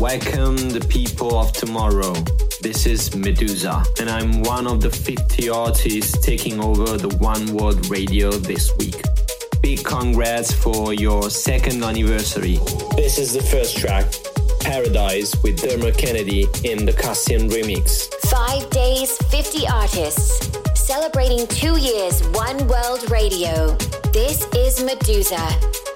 Welcome the people of tomorrow. This is Meduza, and I'm one of the 50 artists taking over the One World Radio this week. Big congrats for your second anniversary. This is the first track, Paradise with Dermot Kennedy in the Cassian remix. Five days, 50 artists, celebrating two years, One World Radio. This is Meduza.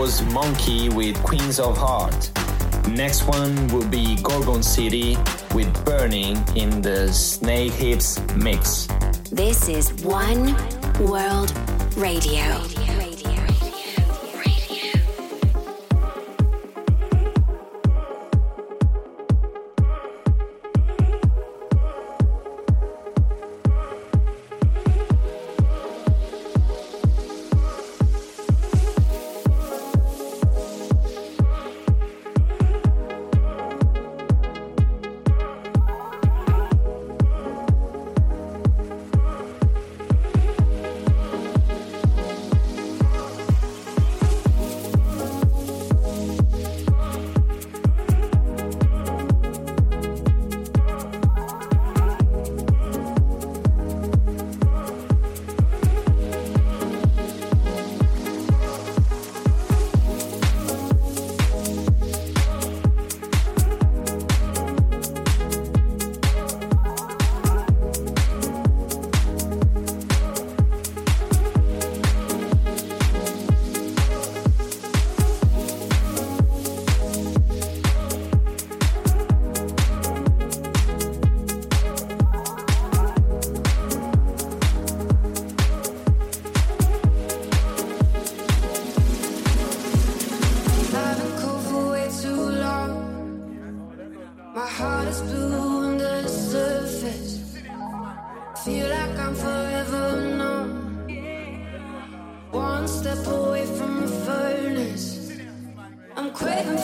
Was Monkey with Queens of Heart. Next one will be Gorgon City with Burning in the Snake Hips mix. This is One World Radio.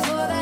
I'm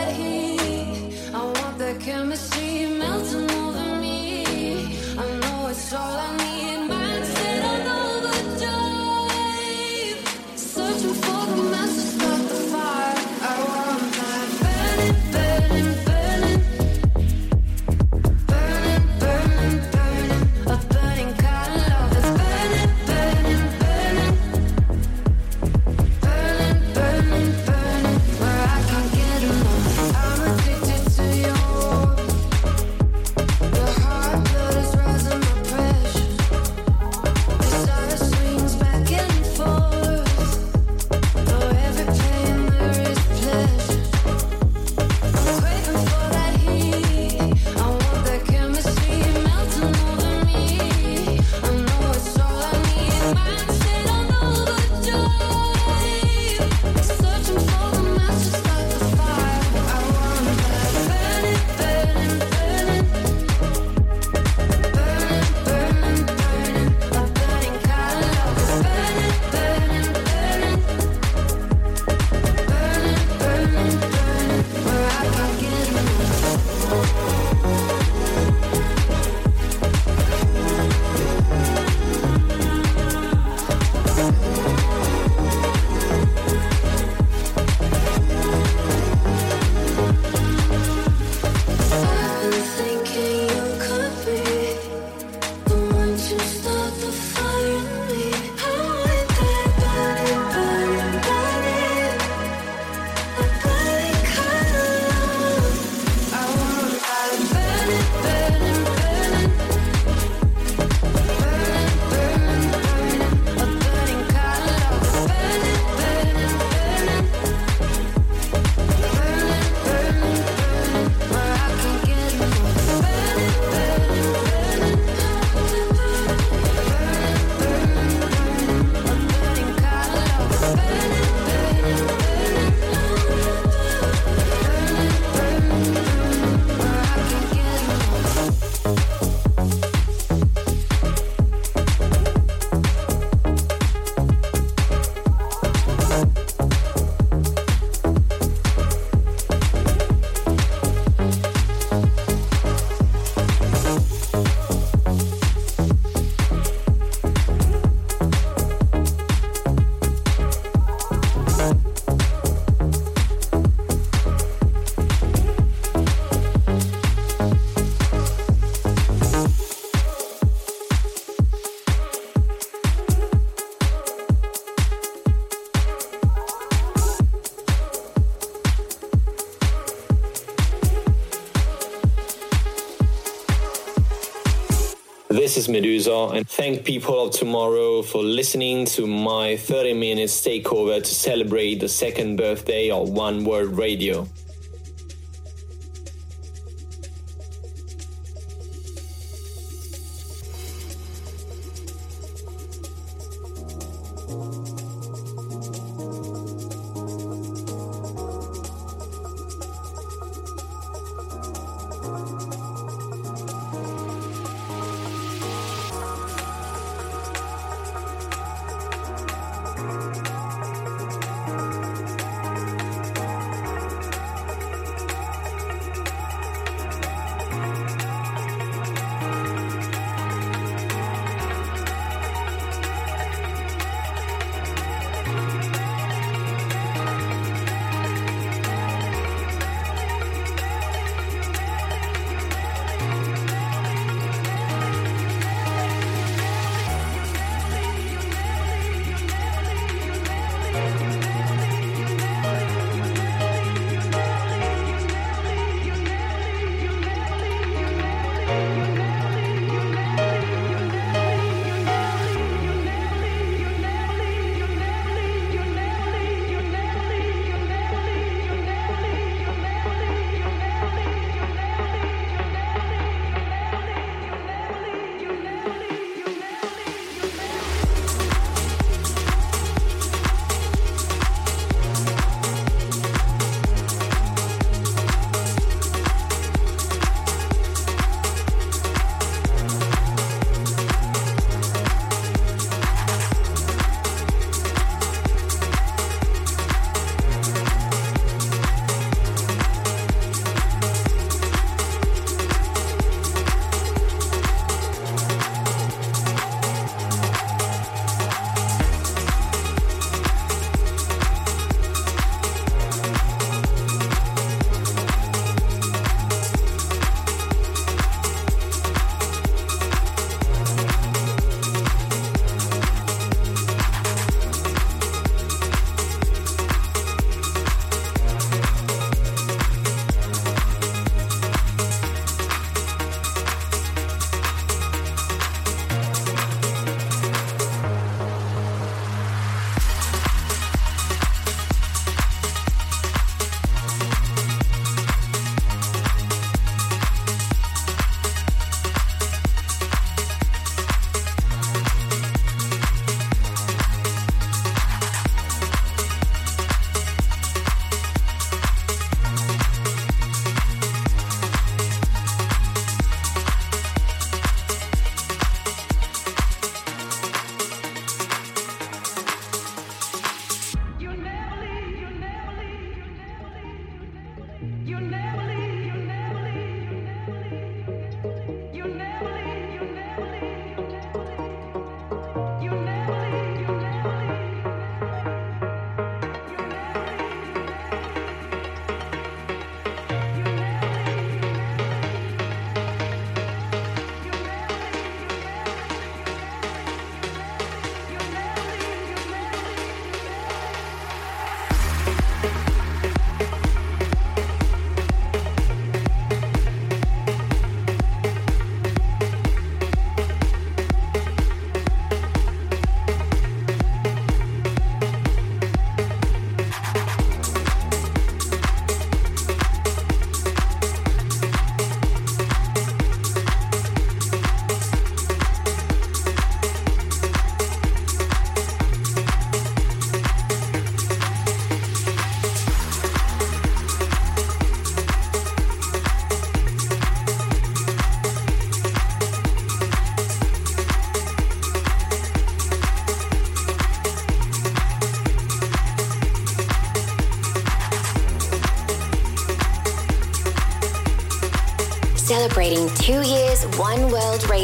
This is Meduza, and thank people of tomorrow for listening to my 30 minutes takeover to celebrate the second birthday of One World Radio.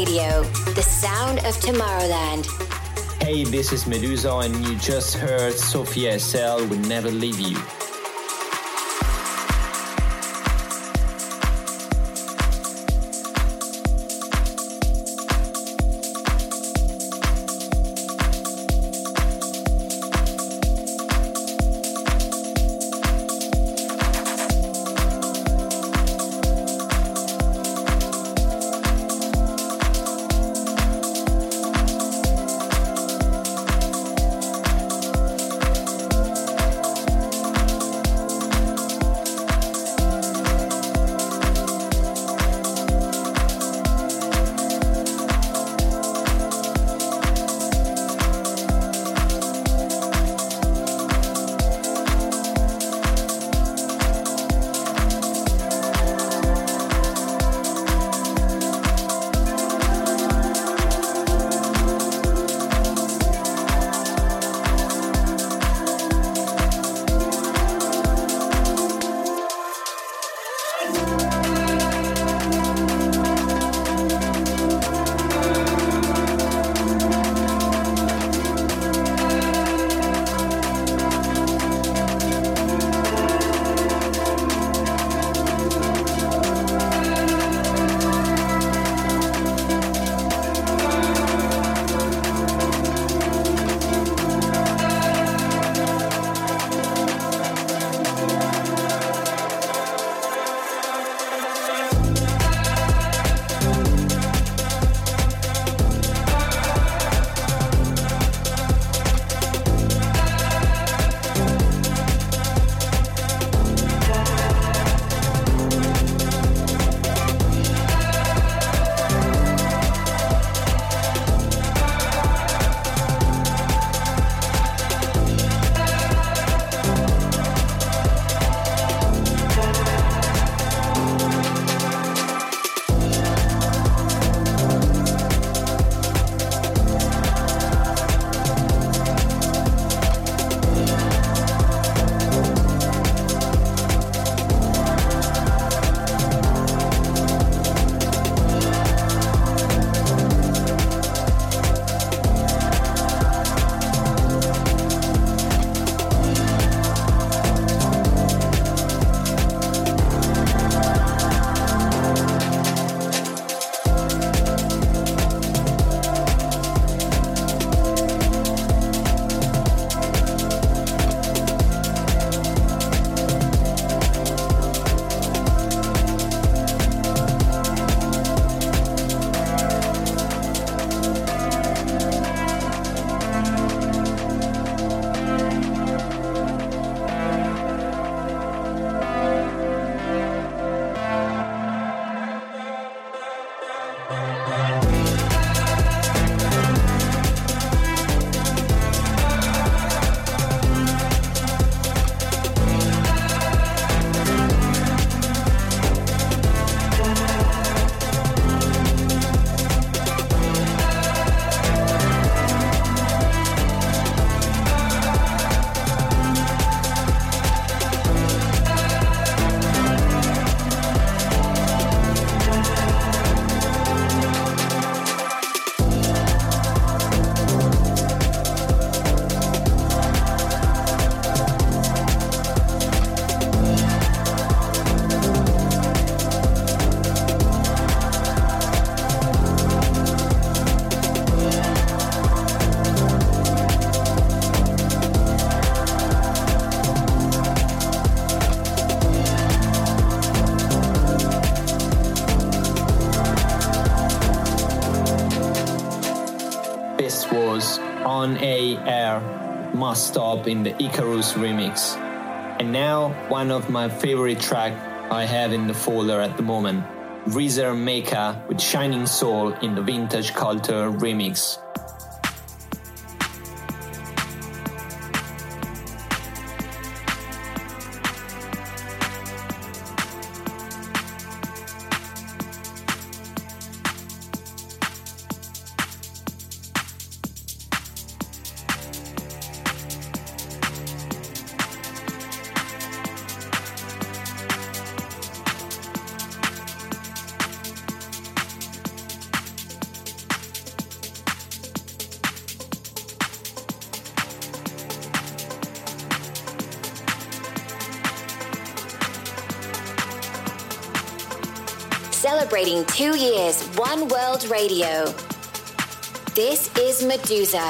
Radio, the sound of Tomorrowland. Hey, this is Meduza, and you just heard Sophia SL will never leave you. Stop in the Icarus remix. And now, one of my favorite track I have in the folder at the moment, Reezer Maker with Shining Soul in the Vintage Culture remix. Celebrating two years, One World Radio. This is Meduza.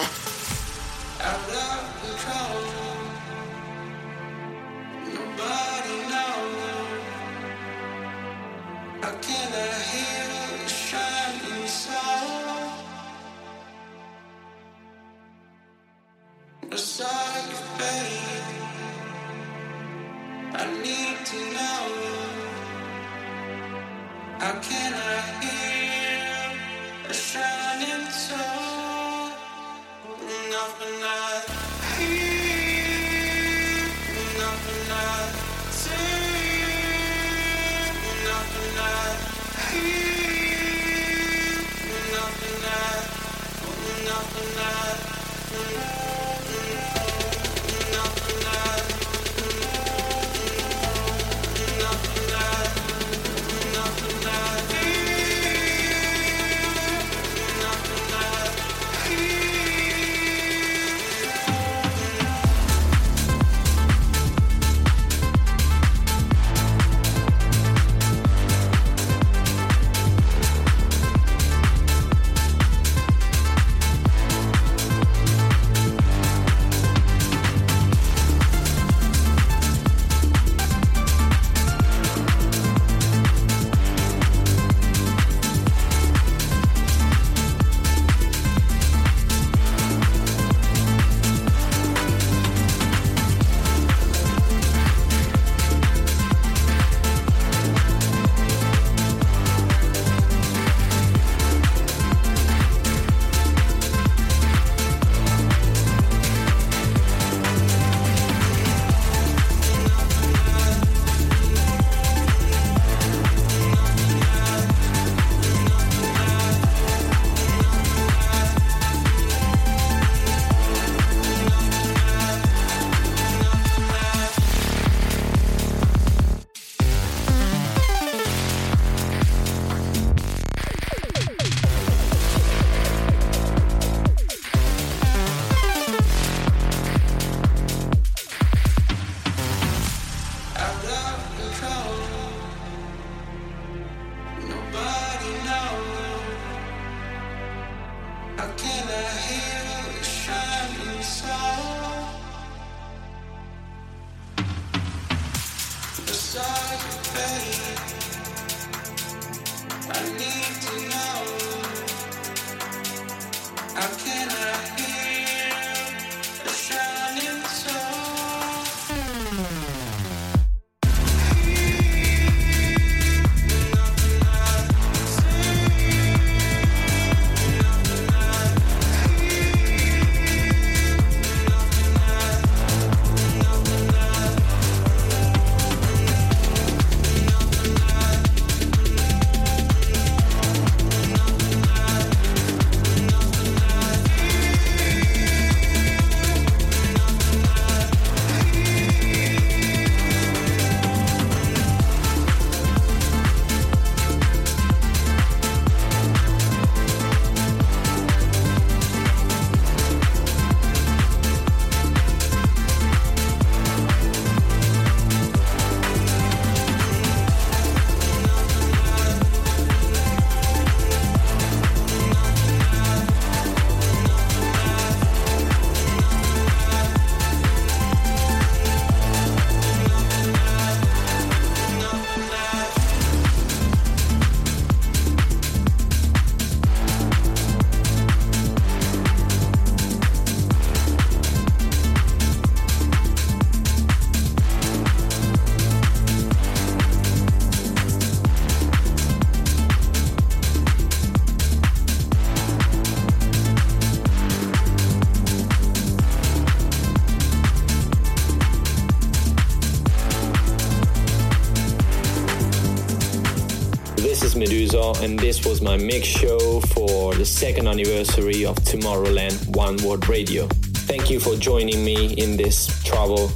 And this was my mix show for the second anniversary of Tomorrowland One World Radio. Thank you for joining me in this travel.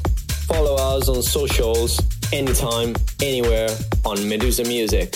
Follow us on socials anytime, anywhere on Meduza Music.